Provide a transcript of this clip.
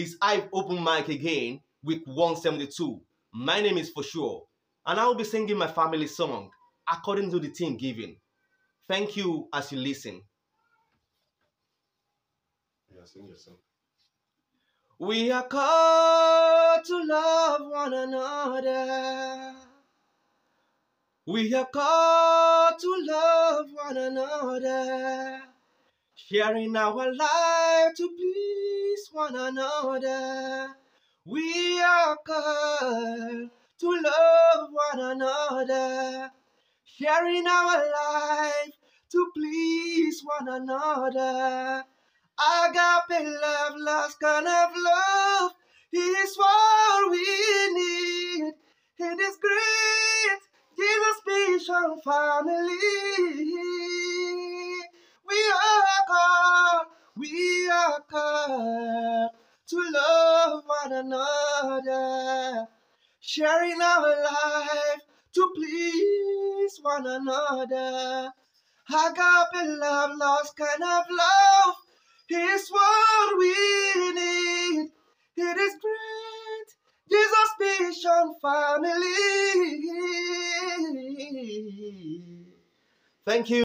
It's Hive open mic again, week 172. My name is for sure, and I will be singing my family song according to the theme given. Thank you as you listen. Yeah, sing your song. We are called to love one another. We are called to love one another, sharing our life to please one another. We are called to love one another, sharing our life to please one another. Agape love, last kind of love is what we need in this great Jesus patient family. We are called, we are called to love one another, sharing our life to please one another. Agape love, lost kind of love is what we need. It is great, Jesus patient family. Thank you.